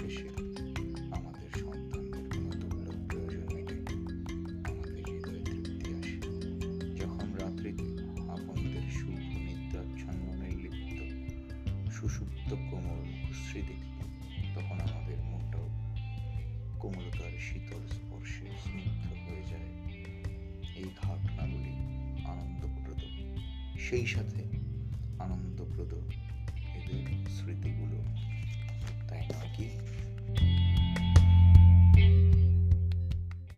শেষে আমাদের সন্তানদের কোনো দুর্লভ প্রয়োজন মেটে আমাদের হৃদয় তৃপ্তি আসে। যখন রাত্রিতে আপনাদের সুখ নিদ্রাচ্ছন্ন নির্লিপ্ত, সুসুপ্ত কোমল মুখশ্রী দেখি, তখন আমাদের মনটাও কোমলতার শীতল স্পর্শে স্নিগ্ধ হয়ে যায়। এই ঘাটনাগুলি আনন্দপ্রদ। সেই সাথে